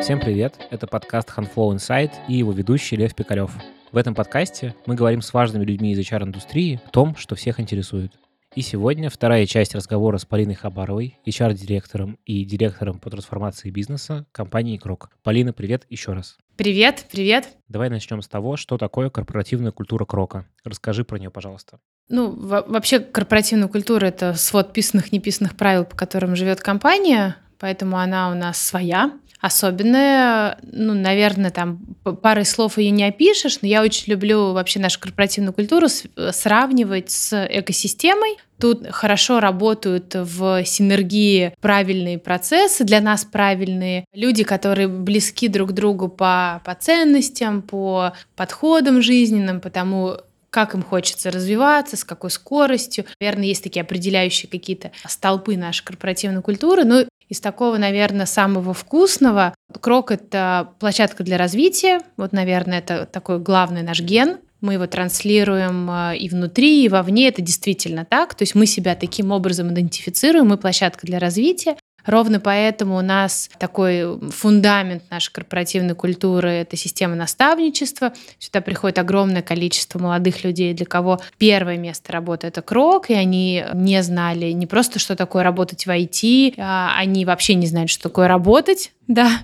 Всем привет! Это подкаст Handflow Insight и его ведущий Лев Пикалев. В этом подкасте мы говорим с важными людьми из HR-индустрии о том, что всех интересует. И сегодня вторая часть разговора с Полиной Хабаровой, HR-директором и директором по трансформации бизнеса компании Крок. Полина, привет еще раз. Привет, привет. Давай начнем с того, что такое корпоративная культура Крока. Расскажи про нее, пожалуйста. Ну, вообще корпоративная культура — это свод писанных, неписанных правил, по которым живет компания, поэтому она у нас своя особенная. Ну, наверное, там парой слов ее не опишешь, но я очень люблю вообще нашу корпоративную культуру сравнивать с экосистемой. Тут хорошо работают в синергии правильные процессы, для нас правильные. Люди, которые близки друг другу по, по ценностям, по подходам жизненным, потому как им хочется развиваться, с какой скоростью. Наверное, есть такие определяющие какие-то столпы нашей корпоративной культуры. Но из такого, наверное, самого вкусного Крок — это площадка для развития. Вот, наверное, это такой главный наш ген. Мы его транслируем э, и внутри, и вовне. Это действительно так. То есть мы себя таким образом идентифицируем. Мы площадка для развития. Ровно поэтому у нас такой фундамент нашей корпоративной культуры — это система наставничества. Сюда приходит огромное количество молодых людей, для кого первое место работы — это крок, и они не знали не просто, что такое работать в IT, а они вообще не знают, что такое работать, да,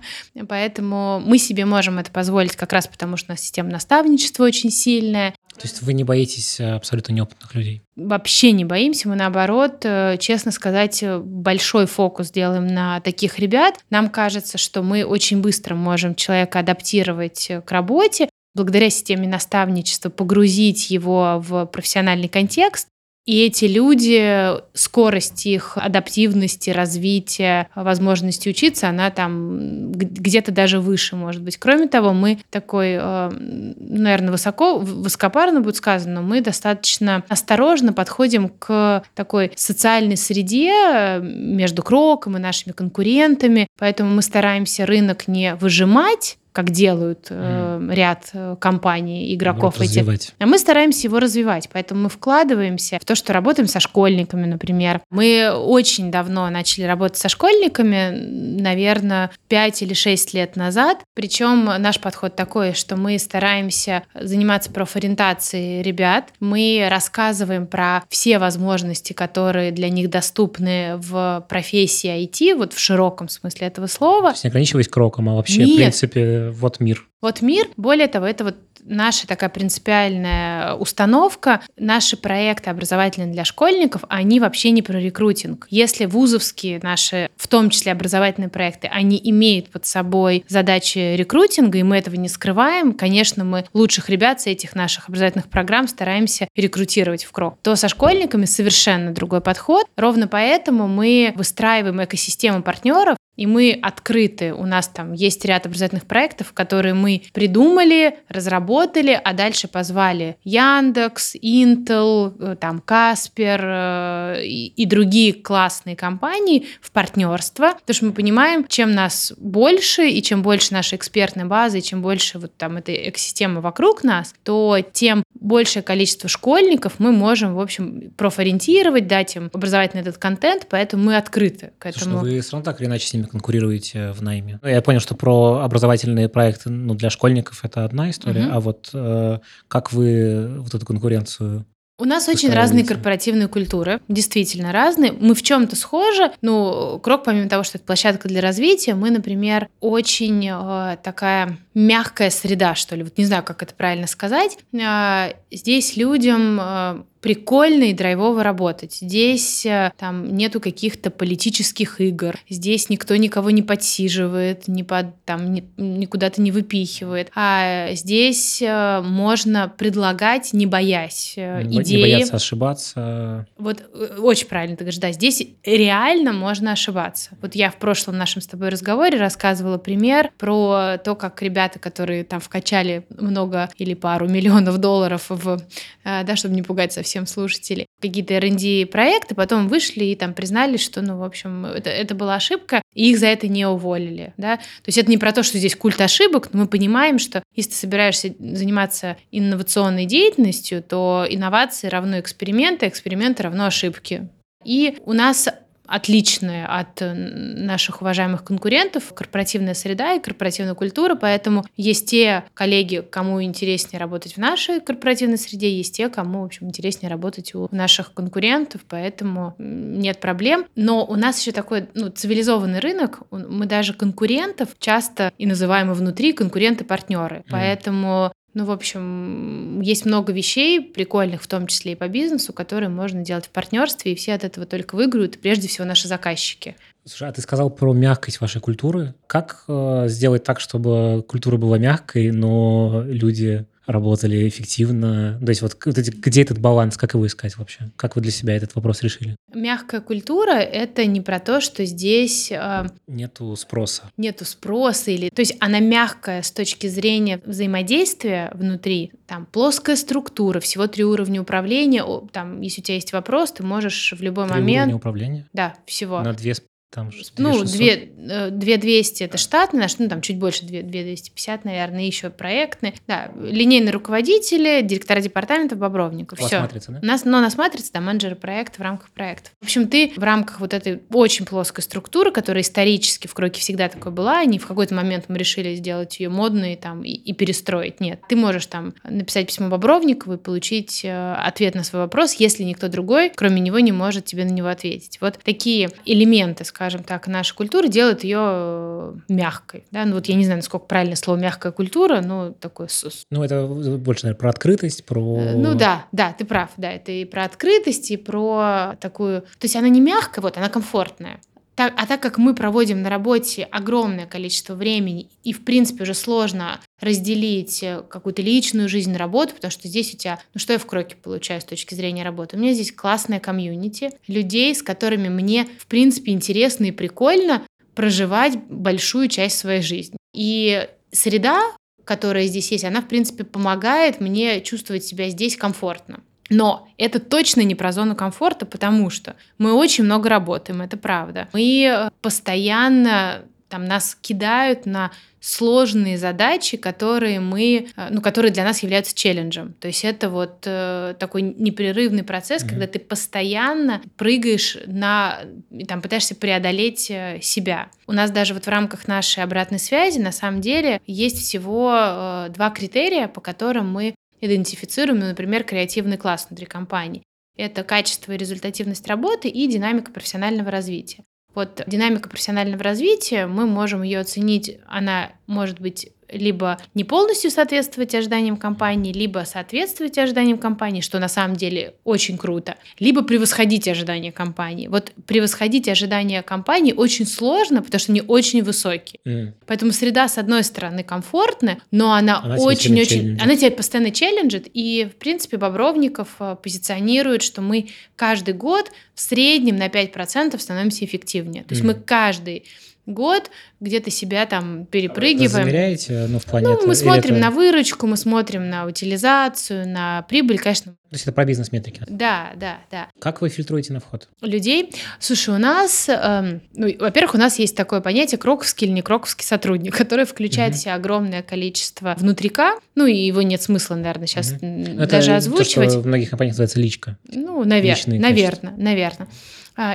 поэтому мы себе можем это позволить как раз потому, что у нас система наставничества очень сильная. То есть вы не боитесь э, абсолютно неопытных людей? Вообще не боимся, мы наоборот, э, честно сказать, большой фокус делаем на таких ребят. Нам кажется, что мы очень быстро можем человека адаптировать к работе, благодаря системе наставничества погрузить его в профессиональный контекст, и эти люди, скорость их адаптивности, развития, возможности учиться, она там где-то даже выше может быть. Кроме того, мы такой, э, наверное, высоко, высокопарно будет сказано, мы достаточно осторожно подходим к такой социальной среде между Кроком и нашими конкурентами, поэтому мы стараемся рынок не выжимать, как делают э, ряд э, компаний, игроков этих. А мы стараемся его развивать, поэтому мы вкладываемся в то, что работаем со школьниками, например. Мы очень давно начали работать со школьниками, наверное, 5 или 6 лет назад. Причем наш подход такой, что мы стараемся заниматься профориентацией ребят. Мы рассказываем про все возможности, которые для них доступны в профессии IT, вот в широком смысле этого слова. То есть не ограничиваясь кроком, а вообще, Нет. в принципе, вот мир. Вот мир, более того, это вот наша такая принципиальная установка, наши проекты образовательные для школьников, они вообще не про рекрутинг. Если вузовские наши, в том числе образовательные проекты, они имеют под собой задачи рекрутинга, и мы этого не скрываем, конечно, мы лучших ребят с этих наших образовательных программ стараемся рекрутировать в КРО, то со школьниками совершенно другой подход. Ровно поэтому мы выстраиваем экосистему партнеров, и мы открыты. У нас там есть ряд образовательных проектов, которые мы придумали, разработали, а дальше позвали Яндекс, Intel, э, там Каспер э, и другие классные компании в партнерство, потому что мы понимаем, чем нас больше и чем больше наша экспертная база и чем больше вот там этой экосистемы вокруг нас, то тем большее количество школьников мы можем, в общем, профориентировать, дать им образовательный этот контент, поэтому мы открыты к этому. Слушай, ну вы все равно так или иначе с ними конкурируете в найме. Ну, я понял, что про образовательные проекты ну, для школьников это одна история, угу. а вот э, как вы вот эту конкуренцию у нас очень разные корпоративные культуры, действительно разные. Мы в чем-то схожи. Ну, Крок, помимо того, что это площадка для развития, мы, например, очень э, такая мягкая среда, что ли. Вот не знаю, как это правильно сказать. Э, здесь людям э, прикольно и драйвово работать. Здесь э, там нету каких-то политических игр. Здесь никто никого не подсиживает, не под, там, ни, никуда-то не выпихивает. А здесь э, можно предлагать, не боясь э, не идеи. Не бояться ошибаться. Вот очень правильно ты говоришь, да, здесь реально можно ошибаться. Вот я в прошлом нашем с тобой разговоре рассказывала пример про то, как ребята, которые там вкачали много или пару миллионов долларов в, да, чтобы не пугать совсем всем слушателей, какие-то R&D проекты, потом вышли и там признали, что, ну, в общем, это, это была ошибка, и их за это не уволили, да. То есть это не про то, что здесь культ ошибок, но мы понимаем, что если ты собираешься заниматься инновационной деятельностью, то инновации равно эксперименты, эксперименты равно ошибки. И у нас отличная от наших уважаемых конкурентов, корпоративная среда и корпоративная культура, поэтому есть те коллеги, кому интереснее работать в нашей корпоративной среде, есть те, кому, в общем, интереснее работать у наших конкурентов, поэтому нет проблем. Но у нас еще такой ну, цивилизованный рынок, мы даже конкурентов часто и называем и внутри конкуренты-партнеры, mm. поэтому ну, в общем, есть много вещей прикольных, в том числе и по бизнесу, которые можно делать в партнерстве, и все от этого только выиграют, прежде всего наши заказчики. Слушай, а ты сказал про мягкость вашей культуры. Как э, сделать так, чтобы культура была мягкой, но люди работали эффективно? То есть вот где этот баланс, как его искать вообще? Как вы для себя этот вопрос решили? Мягкая культура — это не про то, что здесь... Э, нету спроса. Нету спроса. Или, то есть она мягкая с точки зрения взаимодействия внутри. Там плоская структура, всего три уровня управления. Там, если у тебя есть вопрос, ты можешь в любой три момент... уровня управления? Да, всего. На две там ну, 2200 это штатный наш, ну, там чуть больше 2250, наверное, еще проектные. Да, линейные руководители, директора департаментов, Бобровников. Все. Матрица, да? У нас, но у нас матрица, да, менеджеры проекта в рамках проекта. В общем, ты в рамках вот этой очень плоской структуры, которая исторически в Кроке всегда такой была, и не в какой-то момент мы решили сделать ее модной там, и, и перестроить. Нет, ты можешь там написать письмо Бобровникову и получить э, ответ на свой вопрос, если никто другой, кроме него, не может тебе на него ответить. Вот такие элементы, скажем, скажем так, наша культура делает ее э, мягкой. Да? Ну вот я не знаю, насколько правильно слово мягкая культура, но такой... Ну это больше, наверное, про открытость, про... Э, ну да, да, ты прав, да, это и про открытость, и про такую... То есть она не мягкая, вот, она комфортная. Так, а так как мы проводим на работе огромное количество времени, и, в принципе, уже сложно разделить э, какую-то личную жизнь на работу, потому что здесь у тебя, ну что я в Кроке получаю с точки зрения работы? У меня здесь классная комьюнити, людей, с которыми мне, в принципе, интересно и прикольно проживать большую часть своей жизни. И среда, которая здесь есть, она, в принципе, помогает мне чувствовать себя здесь комфортно. Но это точно не про зону комфорта, потому что мы очень много работаем, это правда. Мы э, постоянно там нас кидают на сложные задачи, которые мы, э, ну, которые для нас являются челленджем. То есть это вот э, такой непрерывный процесс, mm-hmm. когда ты постоянно прыгаешь на, там, пытаешься преодолеть э, себя. У нас даже вот в рамках нашей обратной связи на самом деле есть всего э, два критерия, по которым мы идентифицируем, ну, например, креативный класс внутри компании. Это качество и результативность работы и динамика профессионального развития. Вот динамика профессионального развития, мы можем ее оценить, она может быть либо не полностью соответствовать ожиданиям компании, либо соответствовать ожиданиям компании, что на самом деле очень круто, либо превосходить ожидания компании. Вот превосходить ожидания компании очень сложно, потому что они очень высокие. Mm. Поэтому среда, с одной стороны, комфортная, но она очень-очень... Она тебя постоянно челленджит, и, в принципе, Бобровников э, позиционирует, что мы каждый год в среднем на 5% становимся эффективнее. То есть mm. мы каждый год, где-то себя там перепрыгиваем. Замеряете, ну, в плане Ну, мы смотрим это... на выручку, мы смотрим на утилизацию, на прибыль, конечно. То есть это про бизнес-метрики? Да, да, да. Как вы фильтруете на вход? Людей? Слушай, у нас, эм, ну, во-первых, у нас есть такое понятие кроковский или не кроковский сотрудник, которое включает угу. в себя огромное количество внутрика, ну, и его нет смысла, наверное, сейчас угу. даже это озвучивать. То, что в многих компаниях называется личка. Ну, навер... наверное, наверное.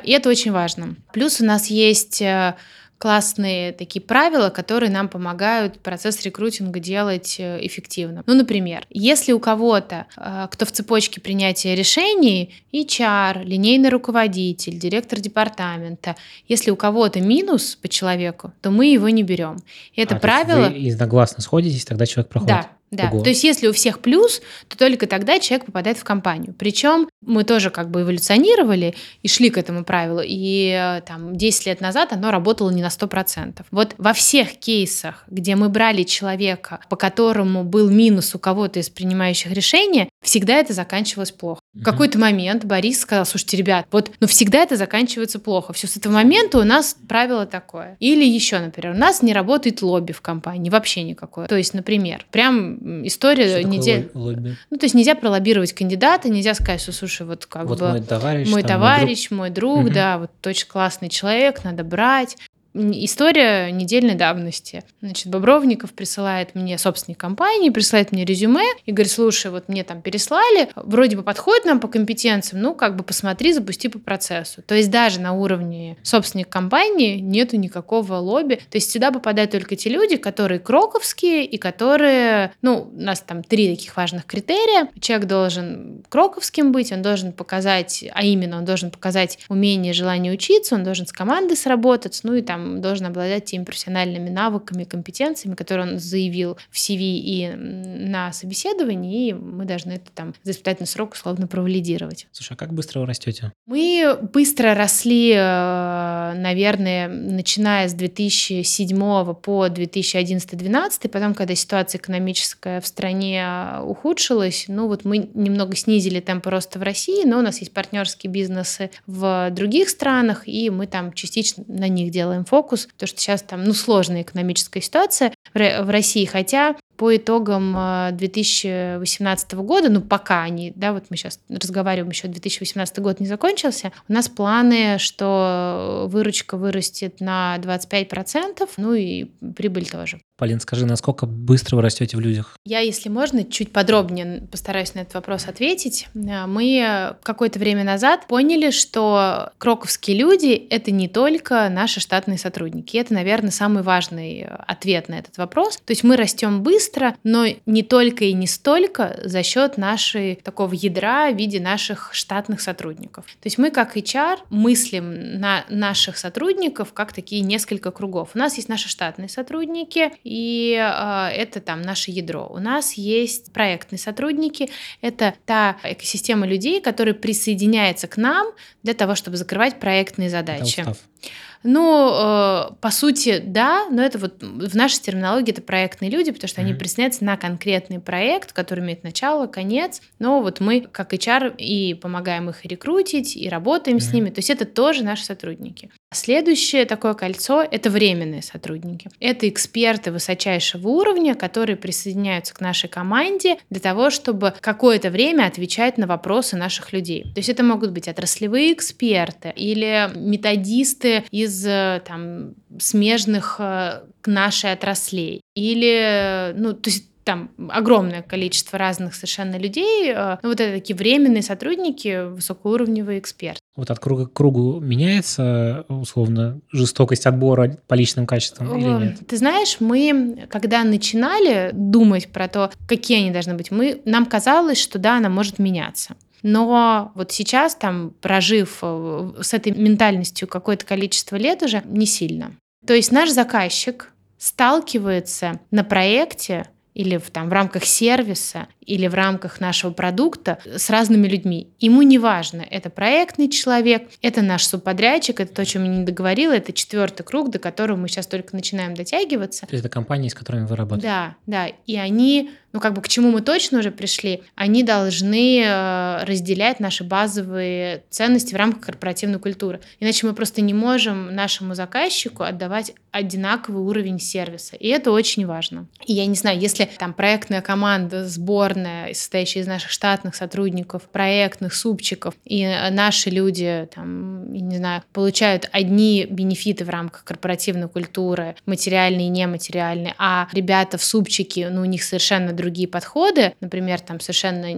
И это очень важно. Плюс у нас есть э, классные такие правила, которые нам помогают процесс рекрутинга делать э, эффективным. Ну, например, если у кого-то, э, кто в цепочке принятия решений, HR, линейный руководитель, директор департамента, если у кого-то минус по человеку, то мы его не берем. И это а, правило... Вы единогласно сходитесь, тогда человек проходит. Да, да, Ого. то есть если у всех плюс, то только тогда человек попадает в компанию. Причем мы тоже как бы эволюционировали и шли к этому правилу. И э, там 10 лет назад оно работало не на 100%. Вот во всех кейсах, где мы брали человека, по которому был минус у кого-то из принимающих решения, всегда это заканчивалось плохо. В какой-то момент Борис сказал, слушайте, ребят, вот, ну всегда это заканчивается плохо. Все с этого момента у нас правило такое. Или еще, например, у нас не работает лобби в компании, вообще никакое. То есть, например, прям история нельзя... Лобби? Ну, то есть нельзя пролоббировать кандидата, нельзя сказать, что, слушай, вот как вот бы... мой товарищ, мой товарищ, мой друг, мой друг угу. да, вот очень классный человек, надо брать история недельной давности. Значит, Бобровников присылает мне собственник компании, присылает мне резюме и говорит, слушай, вот мне там переслали, вроде бы подходит нам по компетенциям, ну, как бы посмотри, запусти по процессу. То есть даже на уровне собственника компании нету никакого лобби. То есть сюда попадают только те люди, которые кроковские и которые, ну, у нас там три таких важных критерия. Человек должен кроковским быть, он должен показать, а именно он должен показать умение, желание учиться, он должен с командой сработать, ну и там должен обладать теми профессиональными навыками, компетенциями, которые он заявил в CV и на собеседовании, и мы должны это там за испытательный срок условно провалидировать. Слушай, а как быстро вы растете? Мы быстро росли, э, наверное, начиная с 2007 по 2011-2012, потом, когда ситуация экономическая в стране ухудшилась, ну вот мы немного снизили темпы роста в России, но у нас есть партнерские бизнесы в других странах, и мы там частично на них делаем фокус, потому что сейчас там, ну, сложная экономическая ситуация в России, хотя по итогам 2018 а, года, ну пока они, да, вот мы сейчас разговариваем, еще 2018 год не закончился, у нас планы, что выручка вырастет на 25%, ну и прибыль тоже. Полин, скажи, насколько быстро вы растете в людях? Я, если можно, чуть подробнее постараюсь на этот вопрос ответить. А, мы какое-то время назад поняли, что кроковские люди — это не только наши штатные сотрудники. Это, наверное, самый важный ответ на этот вопрос. То есть мы растем быстро, но не только и не столько за счет нашей такого ядра в виде наших штатных сотрудников. То есть мы как HR мыслим на наших сотрудников как такие несколько кругов. У нас есть наши штатные сотрудники, и э, это там наше ядро. У нас есть проектные сотрудники, это та экосистема людей, которые присоединяются к нам для того, чтобы закрывать проектные задачи. Это устав. Ну, э, по сути, да, но это вот в нашей терминологии это проектные люди, потому что mm-hmm. они присоединяются на конкретный проект, который имеет начало, конец. Но вот мы, как HR, и помогаем их рекрутить, и работаем mm-hmm. с ними. То есть это тоже наши сотрудники. Следующее такое кольцо — это временные сотрудники. Это эксперты высочайшего уровня, которые присоединяются к нашей команде для того, чтобы какое-то время отвечать на вопросы наших людей. То есть это могут быть отраслевые эксперты или методисты из там, смежных э, к нашей отраслей. Или, ну, то есть там огромное количество разных совершенно людей. Э, ну, вот это такие временные сотрудники, высокоуровневые эксперты. Вот от круга к кругу меняется, условно, жестокость отбора по личным качествам или нет? Ты знаешь, мы, когда начинали думать про то, какие они должны быть, мы, нам казалось, что да, она может меняться. Но вот сейчас, там, прожив э, с этой ментальностью какое-то количество лет уже, не сильно. То есть наш заказчик сталкивается на проекте или в, там, в рамках сервиса, или в рамках нашего продукта с разными людьми. Ему не важно, это проектный человек, это наш субподрядчик, это то, о чем я не договорила, это четвертый круг, до которого мы сейчас только начинаем дотягиваться. То есть это компании, с которыми вы работаете? Да, да. И они ну как бы к чему мы точно уже пришли, они должны э, разделять наши базовые ценности в рамках корпоративной культуры. Иначе мы просто не можем нашему заказчику отдавать одинаковый уровень сервиса. И это очень важно. И я не знаю, если там проектная команда, сборная, состоящая из наших штатных сотрудников, проектных супчиков, и наши люди, там, не знаю, получают одни бенефиты в рамках корпоративной культуры, материальные и нематериальные, а ребята в супчике, ну, у них совершенно другие подходы, например, там совершенно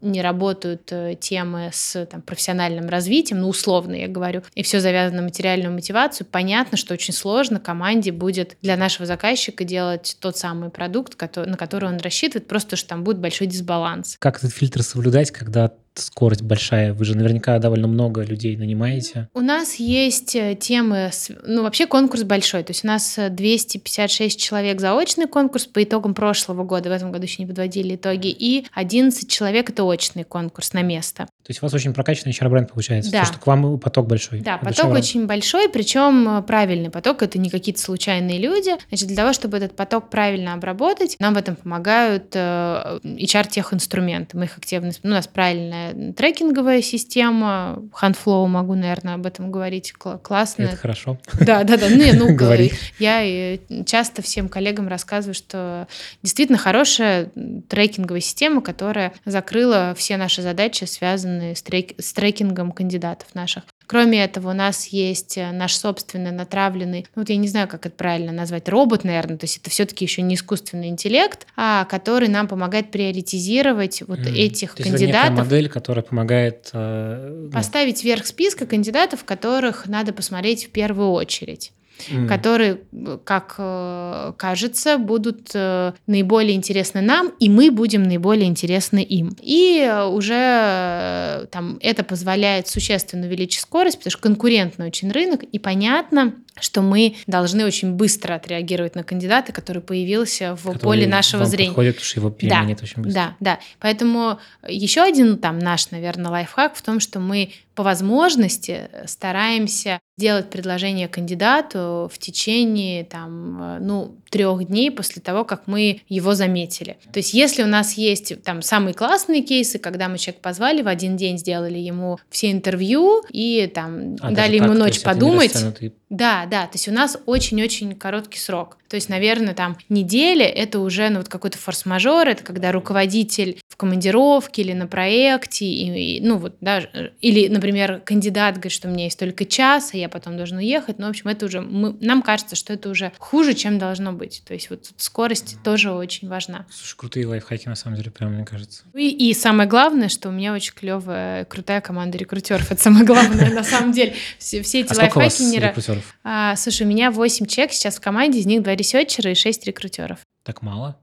не работают э, темы с там, профессиональным развитием, ну, условно я говорю, и все завязано на материальную мотивацию, понятно, что очень сложно команде будет для нашего заказчика делать тот самый продукт, который, на который он рассчитывает, просто что там будет большой дисбаланс. Как этот фильтр соблюдать, когда скорость большая? Вы же наверняка довольно много людей нанимаете. У нас есть э, темы, ну вообще конкурс большой, то есть у нас 256 э, человек заочный конкурс по итогам прошлого года, в этом году еще не подводили итоги, и 11 человек это очный конкурс на место. То есть у вас очень прокачанный HR-бренд получается, да. потому что к вам поток большой. Да, поток большой очень большой, причем э, правильный поток, это не какие-то случайные люди. Значит, для того, чтобы этот поток правильно обработать, нам в этом помогают HR-тех инструменты. Мы их активно, ну, у нас правильная трекинговая система. Handflow могу, наверное, об этом говорить. Классно. Это хорошо. Да, да, да. Ну, я, ну, Говори. я часто всем коллегам рассказываю, что действительно хорошая трекинговая система, которая закрыла все наши задачи, связанные с, трек с трекингом кандидатов наших. Кроме этого, у нас есть э, наш собственный натравленный, ну вот я не знаю, как это правильно назвать, робот, наверное, то есть это все-таки еще не искусственный интеллект, а который нам помогает приоритизировать вот mm. этих то кандидатов. Это модель, которая помогает э, поставить вверх списка кандидатов, которых надо посмотреть в первую очередь mm. которые, как э, кажется, будут э, наиболее интересны нам, и мы будем наиболее интересны им. И уже э, там это позволяет существенно увеличить скорость, потому что конкурентный очень рынок, и понятно, что мы должны очень быстро отреагировать на кандидата, который появился в который поле нашего зрения. Подходит, потому что его переменит да, очень быстро. Да, да. Поэтому еще один там наш, наверное, лайфхак в том, что мы по возможности стараемся делать предложение кандидату в течение там, ну, трех дней после того, как мы его заметили. То есть, если у нас есть там самые классные кейсы, когда мы человека позвали, в один день сделали ему все интервью и там а, дали ему так, ночь подумать. Да, да, то есть у нас очень-очень короткий срок. То есть, наверное, там неделя — это уже ну, вот какой-то форс-мажор, это когда руководитель в командировке или на проекте, и, и, ну вот, да, или, например, кандидат говорит, что у меня есть только час, а я потом должен уехать. Ну, в общем, это уже, мы, нам кажется, что это уже хуже, чем должно быть. То есть вот скорость тоже очень важна. Слушай, крутые лайфхаки, на самом деле, прям, мне кажется. И, и самое главное, что у меня очень клевая, крутая команда рекрутеров. Это самое главное, на самом деле. Все эти лайфхаки не... рекрутеров? Слушай, у меня 8 человек сейчас в команде, из них 2 ресерчера и 6 рекрутеров. Так мало?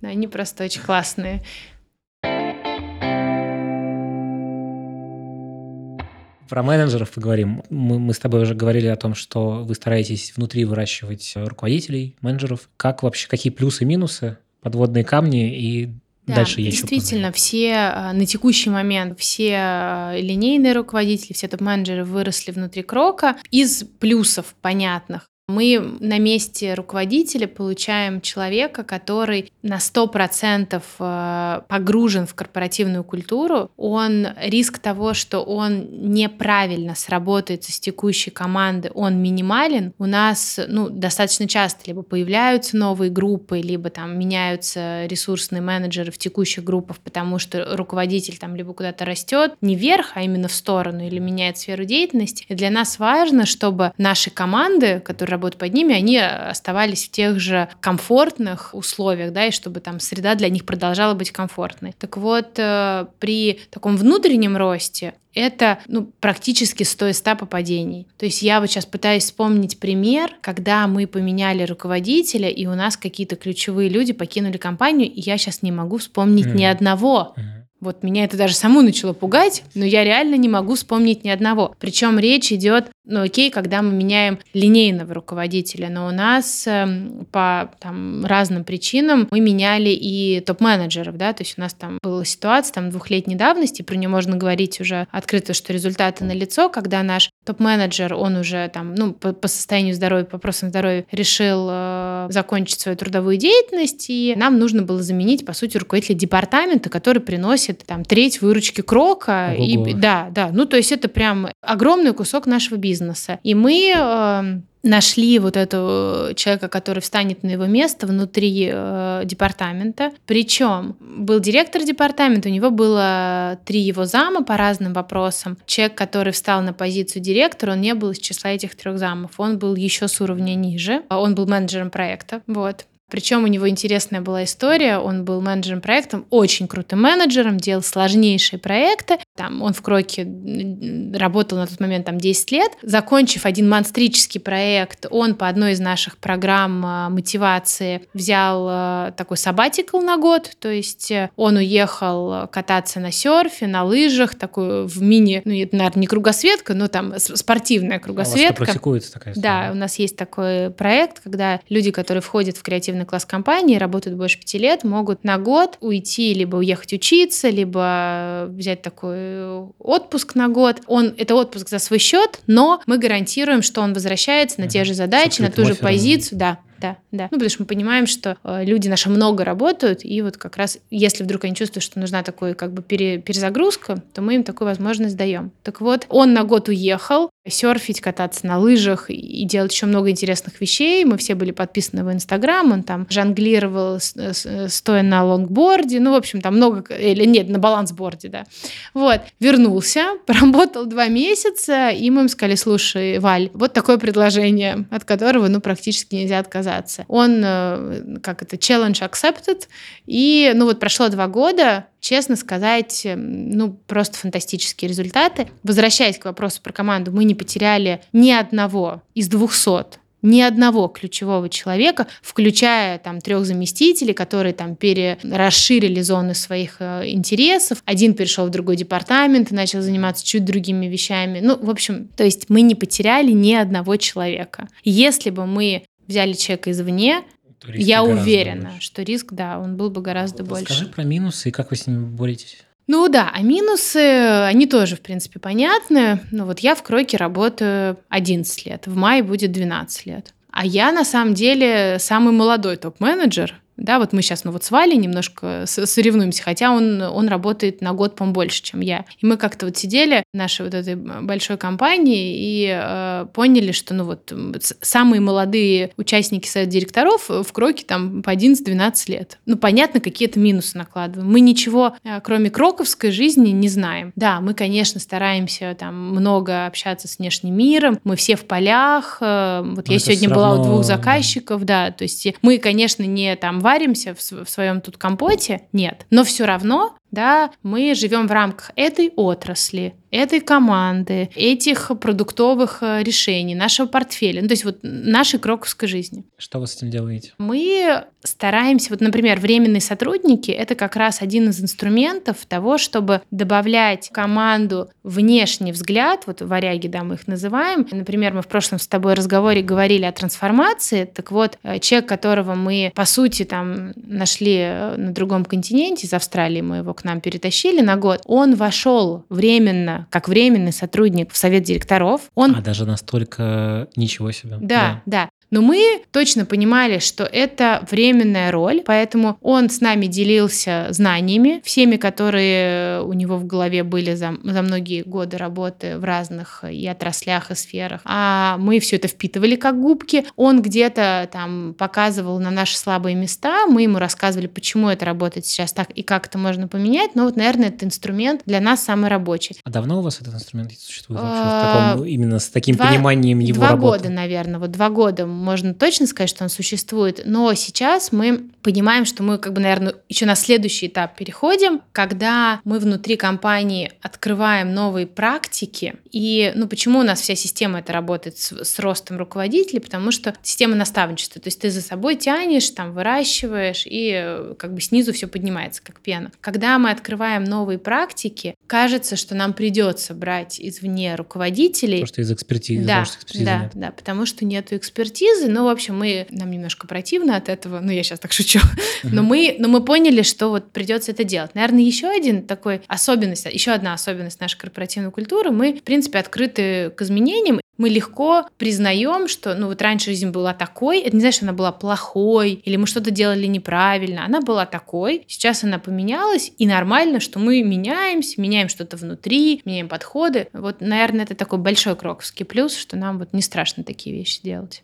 Да, они просто очень классные. Про менеджеров поговорим. Мы, мы с тобой уже говорили о том, что вы стараетесь внутри выращивать руководителей, менеджеров. Как вообще, какие плюсы и минусы, подводные камни и да, дальше есть действительно, все а, на текущий момент все а, линейные руководители, все топ-менеджеры выросли внутри Крока. Из плюсов понятных мы на месте руководителя получаем человека, который на 100% э, погружен в корпоративную культуру. Он риск того, что он неправильно сработается с текущей командой, он минимален. У нас ну, достаточно часто либо появляются новые группы, либо там меняются ресурсные менеджеры в текущих группах, потому что руководитель там либо куда-то растет не вверх, а именно в сторону, или меняет сферу деятельности. И для нас важно, чтобы наши команды, которые работают под ними, они оставались в тех же комфортных условиях, да, и чтобы там среда для них продолжала быть комфортной. Так вот, э, при таком внутреннем росте это ну, практически 100 из 100 попадений. То есть я вот сейчас пытаюсь вспомнить пример, когда мы поменяли руководителя, и у нас какие-то ключевые люди покинули компанию, и я сейчас не могу вспомнить mm-hmm. ни одного. Mm-hmm. Вот меня это даже саму начало пугать, но я реально не могу вспомнить ни одного. Причем речь идет ну окей, когда мы меняем линейного руководителя, но у нас э, по там, разным причинам мы меняли и топ-менеджеров, да, то есть у нас там была ситуация там двухлетней давности, про нее можно говорить уже открыто, что результаты налицо, когда наш топ-менеджер, он уже там, ну, по, по состоянию здоровья, по вопросам здоровья решил э, закончить свою трудовую деятельность, и нам нужно было заменить, по сути, руководителя департамента, который приносит там треть выручки Крока. И, да, да, ну, то есть это прям огромный кусок нашего бизнеса бизнеса. И мы э, нашли вот этого человека, который встанет на его место внутри э, департамента. Причем был директор департамента, у него было три его зама по разным вопросам. Человек, который встал на позицию директора, он не был из числа этих трех замов, он был еще с уровня ниже, он был менеджером проекта. Вот. Причем у него интересная была история. Он был менеджером проекта, очень крутым менеджером, делал сложнейшие проекты. Там он в Кроке работал на тот момент там 10 лет. Закончив один монстрический проект, он по одной из наших программ а, мотивации взял а, такой сабатикл на год. То есть э, он уехал кататься на серфе, на лыжах, такой в мини, ну, это, наверное, не кругосветка, но там спортивная кругосветка. А у вас практикуется такая история? Да, у нас есть такой проект, когда люди, которые входят в креативный креативный класс компании, работают больше пяти лет, могут на год уйти, либо уехать учиться, либо взять такой отпуск на год. Он это отпуск за свой счет, но мы гарантируем, что он возвращается на те же задачи, на ту же позицию, да, да, да. Ну, потому что мы понимаем, что э, люди наши много работают, и вот как раз, если вдруг они чувствуют, что нужна такой как бы пере, перезагрузка, то мы им такую возможность даем. Так вот, он на год уехал, серфить, кататься на лыжах и делать еще много интересных вещей. Мы все были подписаны в Инстаграм, он там жонглировал, стоя на лонгборде, ну, в общем, там много, или нет, на балансборде, да. Вот, вернулся, поработал два месяца, и мы ему сказали, слушай, Валь, вот такое предложение, от которого, ну, практически нельзя отказаться. Он, э, как это, challenge accepted, и, ну, вот прошло два года, честно сказать, эм, ну, просто фантастические результаты. Возвращаясь к вопросу про команду, мы не потеряли ни одного из двухсот ни одного ключевого человека, включая там трех заместителей, которые там перерасширили зоны своих э, интересов. Один перешел в другой департамент и начал заниматься чуть другими вещами. Ну, в общем, то есть мы не потеряли ни одного человека. Если бы мы взяли человека извне, я уверена, больше. что риск, да, он был бы гораздо вот, больше. Скажи про минусы и как вы с ними боретесь. Ну да, а минусы, они тоже, в принципе, понятны. Ну вот я в Кроке работаю 11 лет, в мае будет 12 лет. А я, на самом деле, самый молодой топ-менеджер да, вот мы сейчас ну, вот с Валей немножко соревнуемся, хотя он, он работает на год, по больше, чем я. И мы как-то вот сидели в нашей вот этой большой компании и э, поняли, что ну вот самые молодые участники совета директоров в Кроке там по 11-12 лет. Ну, понятно, какие-то минусы накладываем. Мы ничего, э, кроме кроковской жизни, не знаем. Да, мы, конечно, стараемся там много общаться с внешним миром, мы все в полях. Э, вот Но я сегодня была равно... у двух заказчиков, да, то есть мы, конечно, не там варимся в, своем тут компоте, нет. Но все равно да, мы живем в рамках этой отрасли, этой команды, этих продуктовых э, решений, нашего портфеля, ну, то есть вот нашей кроковской жизни. Что вы с этим делаете? Мы стараемся, вот, например, временные сотрудники — это как раз один из инструментов того, чтобы добавлять в команду внешний взгляд, вот варяги, да, мы их называем. Например, мы в прошлом с тобой разговоре говорили о трансформации, так вот, э, человек, которого мы, по сути, там нашли э, на другом континенте, из Австралии мы его к нам перетащили на год, он вошел временно, как временный сотрудник в совет директоров. Он... А даже настолько ничего себе. Да, да. да. Но мы точно понимали, что это временная роль, поэтому он с нами делился знаниями, всеми, которые у него в голове были за, за многие годы работы в разных и отраслях, и сферах. А мы все это впитывали как губки. Он где-то там показывал на наши слабые места, мы ему рассказывали, почему это работает сейчас так и как это можно поменять. Но вот, наверное, этот инструмент для нас самый рабочий. А давно у вас этот инструмент существует вообще? А, таком, именно с таким пониманием его работы? Два года, наверное. Вот два года можно точно сказать, что он существует, но сейчас мы понимаем, что мы, как бы, наверное, еще на следующий этап переходим, когда мы внутри компании открываем новые практики. И, ну, почему у нас вся система это работает с, с ростом руководителей? Потому что система наставничества. То есть ты за собой тянешь, там, выращиваешь, и как бы снизу все поднимается, как пена. Когда мы открываем новые практики, кажется, что нам придется брать извне руководителей. Потому что из экспертизы. Да, да, нет. да, потому что нету экспертизы, но в общем, мы, нам немножко противно от этого, ну, я сейчас так шучу, но мы, но мы поняли, что вот придется это делать. Наверное, еще один такой особенность, еще одна особенность нашей корпоративной культуры, мы, в принципе, открыты к изменениям, мы легко признаем, что, ну, вот раньше жизнь была такой, это не значит, что она была плохой, или мы что-то делали неправильно, она была такой, сейчас она поменялась, и нормально, что мы меняемся, меняем что-то внутри, меняем подходы. Вот, наверное, это такой большой кроковский плюс, что нам вот не страшно такие вещи делать.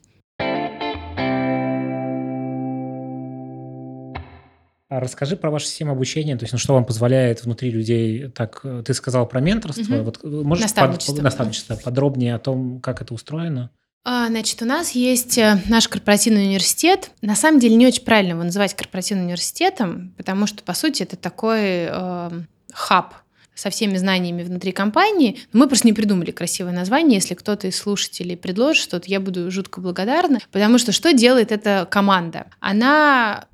А расскажи про вашу систему обучения, то есть, ну, что вам позволяет внутри людей, так, ты сказал про менторство, угу. вот можешь наставничество, под, наставничество подробнее о том, как это устроено? А, значит, у нас есть э, наш корпоративный университет. На самом деле не очень правильно его называть корпоративным университетом, потому что, по сути, это такой э, хаб со всеми знаниями внутри компании. мы просто не придумали красивое название. Если кто-то из слушателей предложит что-то, я буду жутко благодарна, потому что что делает эта команда? Она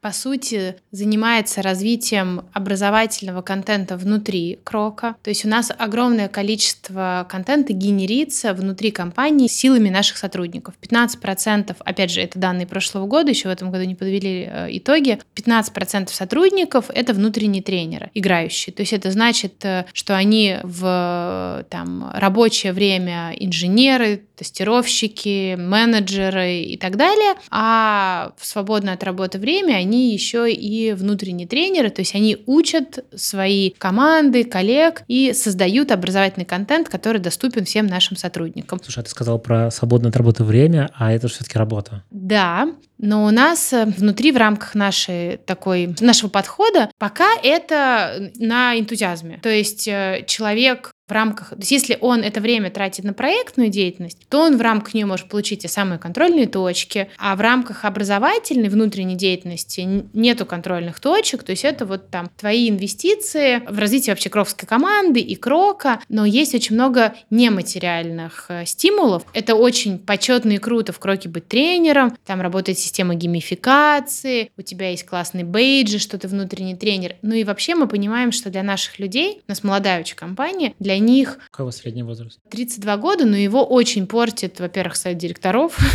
по сути, занимается развитием образовательного контента внутри Крока. То есть у нас огромное количество контента генерится внутри компании силами наших сотрудников. 15%, опять же, это данные прошлого года, еще в этом году не подвели э, итоги, 15% сотрудников — это внутренние тренеры, играющие. То есть это значит, э, что они в там, рабочее время инженеры, тестировщики, менеджеры и так далее. А в свободное от работы время они еще и внутренние тренеры, то есть они учат свои команды, коллег и создают образовательный контент, который доступен всем нашим сотрудникам. Слушай, а ты сказал про свободное от работы время, а это же все-таки работа. Да, но у нас э, внутри, в рамках нашей такой, нашего подхода, пока это на энтузиазме. То есть э, человек в рамках, то есть если он это время тратит на проектную деятельность, то он в рамках нее может получить те самые контрольные точки, а в рамках образовательной внутренней деятельности нету контрольных точек, то есть это вот там твои инвестиции в развитие вообще кровской команды и крока, но есть очень много нематериальных э, стимулов. Это очень почетно и круто в кроке быть тренером, там работает система геймификации, у тебя есть классный бейджи, что ты внутренний тренер. Ну и вообще мы понимаем, что для наших людей, у нас молодая очень компания, для для них... У вас средний возраст? 32 года, но его очень портит, во-первых, совет директоров.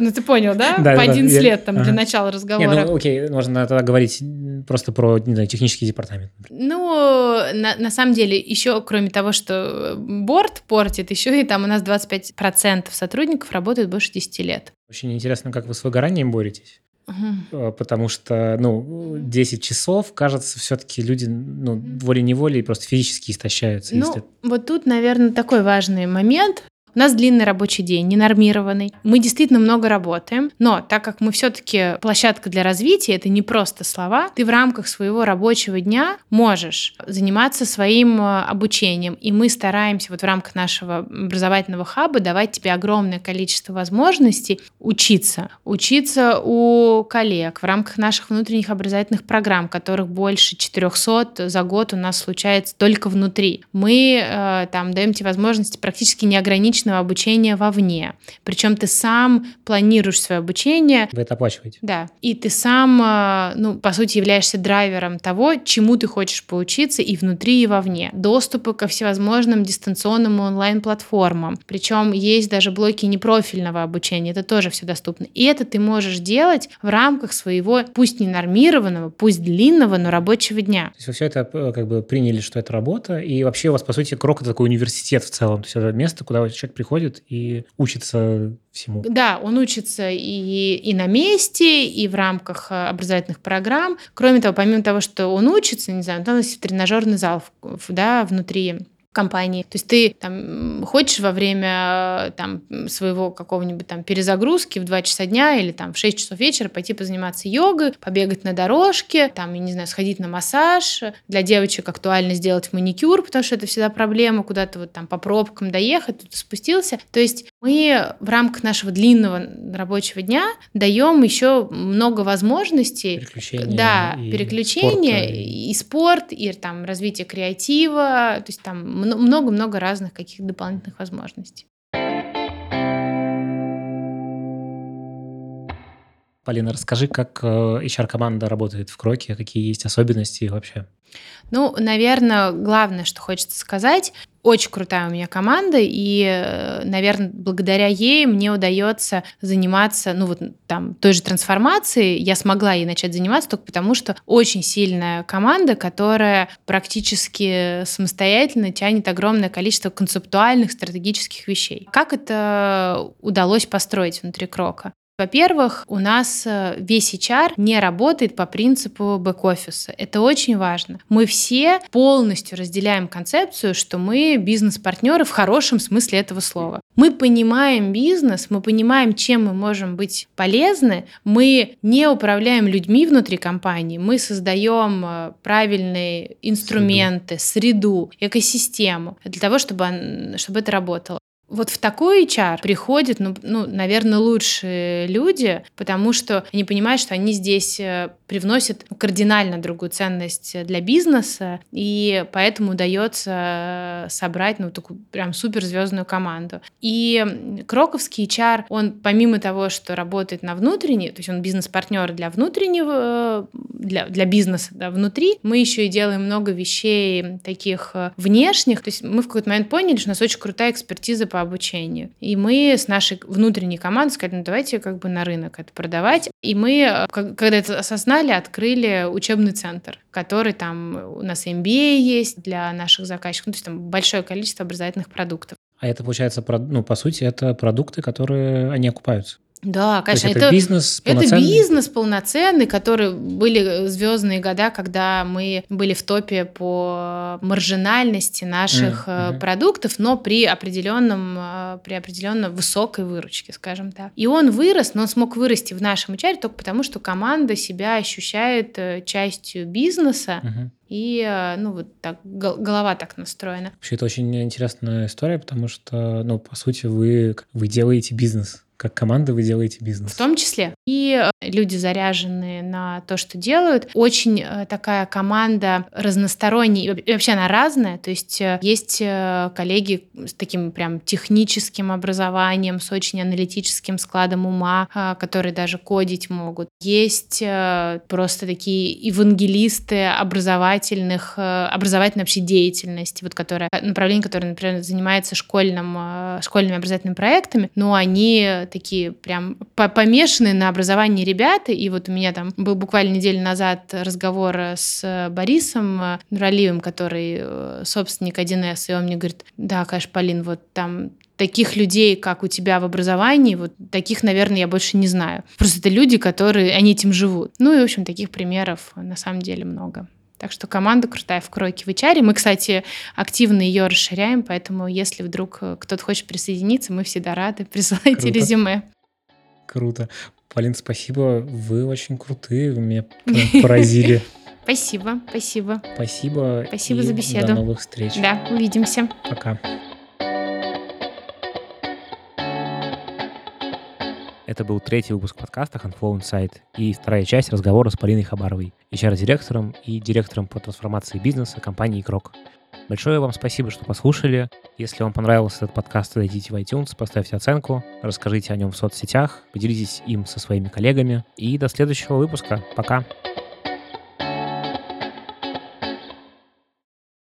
Ну, ты понял, да? По 11 лет там для начала разговора. ну окей, можно тогда говорить просто про, технический департамент. Ну, на самом деле, еще кроме того, что борт портит, еще и там у нас 25% сотрудников работают больше 10 лет. Очень интересно, как вы с выгоранием боретесь. Угу. Потому что, ну, 10 часов, кажется, все-таки люди, ну, волей-неволей просто физически истощаются. Ну, если... вот тут, наверное, такой важный момент. У нас длинный рабочий день, ненормированный. Мы действительно много работаем, но так как мы все-таки площадка для развития, это не просто слова, ты в рамках своего рабочего дня можешь заниматься своим э, обучением. И мы стараемся вот в рамках нашего образовательного хаба давать тебе огромное количество возможностей учиться. Учиться у коллег в рамках наших внутренних образовательных программ, которых больше 400 за год у нас случается только внутри. Мы э, там даем тебе возможности практически неограниченно личного обучения вовне. Причем ты сам планируешь свое обучение. Вы это оплачиваете? Да. И ты сам, э, ну, по сути, являешься драйвером того, чему ты хочешь поучиться и внутри, и вовне. Доступы ко всевозможным дистанционным онлайн-платформам. Причем есть даже блоки непрофильного обучения. Это тоже все доступно. И это ты можешь делать в рамках своего, пусть не нормированного, пусть длинного, но рабочего дня. То есть вы все это э, как бы приняли, что это работа, и вообще у вас, по сути, Крок — это такой университет в целом. То есть это место, куда человек приходит и учится всему. Да, он учится и, и на месте, и в рамках э, образовательных программ. Кроме того, помимо того, что он учится, не знаю, там есть тренажерный зал да, внутри компании. То есть ты там хочешь во время там своего какого-нибудь там перезагрузки в 2 часа дня или там в 6 часов вечера пойти позаниматься йогой, побегать на дорожке, там, я не знаю, сходить на массаж. Для девочек актуально сделать маникюр, потому что это всегда проблема, куда-то вот там по пробкам доехать, тут спустился. То есть мы в рамках нашего длинного рабочего дня даем еще много возможностей. Переключения. Да, и переключения, спорта. и спорт, и там развитие креатива, то есть там много-много разных каких дополнительных возможностей. Полина, расскажи, как HR-команда э, работает в Кроке, какие есть особенности вообще? Ну, наверное, главное, что хочется сказать, очень крутая у меня команда, и, э, наверное, благодаря ей мне удается заниматься, ну вот там, той же трансформацией. Я смогла ей начать заниматься только потому, что очень сильная команда, которая практически самостоятельно тянет огромное количество концептуальных, стратегических вещей. Как это удалось построить внутри Крока? Во-первых, у нас э, весь HR не работает по принципу бэк-офиса. Это очень важно. Мы все полностью разделяем концепцию, что мы бизнес-партнеры в хорошем смысле этого слова. Мы понимаем бизнес, мы понимаем, чем мы можем быть полезны. Мы не управляем людьми внутри компании, мы создаем э, правильные инструменты, среду, среду экосистему для того, чтобы, чтобы это работало. Вот в такой HR приходят, ну, ну, наверное, лучшие люди, потому что они понимают, что они здесь э, привносят кардинально другую ценность для бизнеса, и поэтому удается э, собрать, ну, такую прям суперзвездную команду. И Кроковский HR, он помимо того, что работает на внутренней, то есть он бизнес-партнер для внутреннего, для, для бизнеса да, внутри, мы еще и делаем много вещей таких э, внешних, то есть мы в какой-то момент поняли, что у нас очень крутая экспертиза по обучению. И мы с нашей внутренней командой сказали, ну давайте как бы на рынок это продавать. И мы, э, когда это осознали, открыли учебный центр, который там у нас MBA есть для наших заказчиков, ну, то есть там большое количество образовательных продуктов. А это получается, ну, по сути, это продукты, которые они окупаются. Да, конечно. это, это бизнес полноценный? Это бизнес полноценный, который были звездные года, когда мы были в топе по маржинальности наших mm-hmm. продуктов, но при определенном, э, при определенно высокой выручке, скажем так. И он вырос, но он смог вырасти в нашем HR только потому, что команда себя ощущает э, частью бизнеса. Mm-hmm. И, ну, вот так, голова так настроена. Вообще, это очень интересная история, потому что, ну, по сути, вы, вы делаете бизнес как команда вы делаете бизнес. В том числе. И э, люди заряженные на то, что делают. Очень э, такая команда разносторонняя, и вообще она разная. То есть э, есть коллеги с таким прям техническим образованием, с очень аналитическим складом ума, которые даже кодить могут. Есть просто такие евангелисты образовательных, образовательной вообще деятельности, вот которая, направление, которое, например, занимается школьным, школьными образовательными проектами, но они такие прям помешанные на образовании ребята. И вот у меня там был буквально неделю назад разговор с Борисом Нуралиевым, который э, собственник 1С, и он мне говорит, да, конечно, Полин, вот там таких людей, как у тебя в образовании, вот таких, наверное, я больше не знаю. Просто это люди, которые, они этим живут. Ну и, в общем, таких примеров на самом деле много. Так что команда крутая в Кройке в HR. Мы, кстати, активно ее расширяем, поэтому если вдруг э, кто-то хочет присоединиться, мы всегда рады. Присылайте Круто. резюме. Круто. Полин, спасибо. Вы очень крутые, вы меня поразили. Спасибо, спасибо. Спасибо. Спасибо за беседу. До новых встреч. Да, увидимся. Пока. Это был третий выпуск подкаста Handflow Insight и вторая часть разговора с Полиной Хабаровой, HR-директором и директором по трансформации бизнеса компании «Крок». Большое вам спасибо, что послушали. Если вам понравился этот подкаст, зайдите в iTunes, поставьте оценку, расскажите о нем в соцсетях, поделитесь им со своими коллегами. И до следующего выпуска. Пока!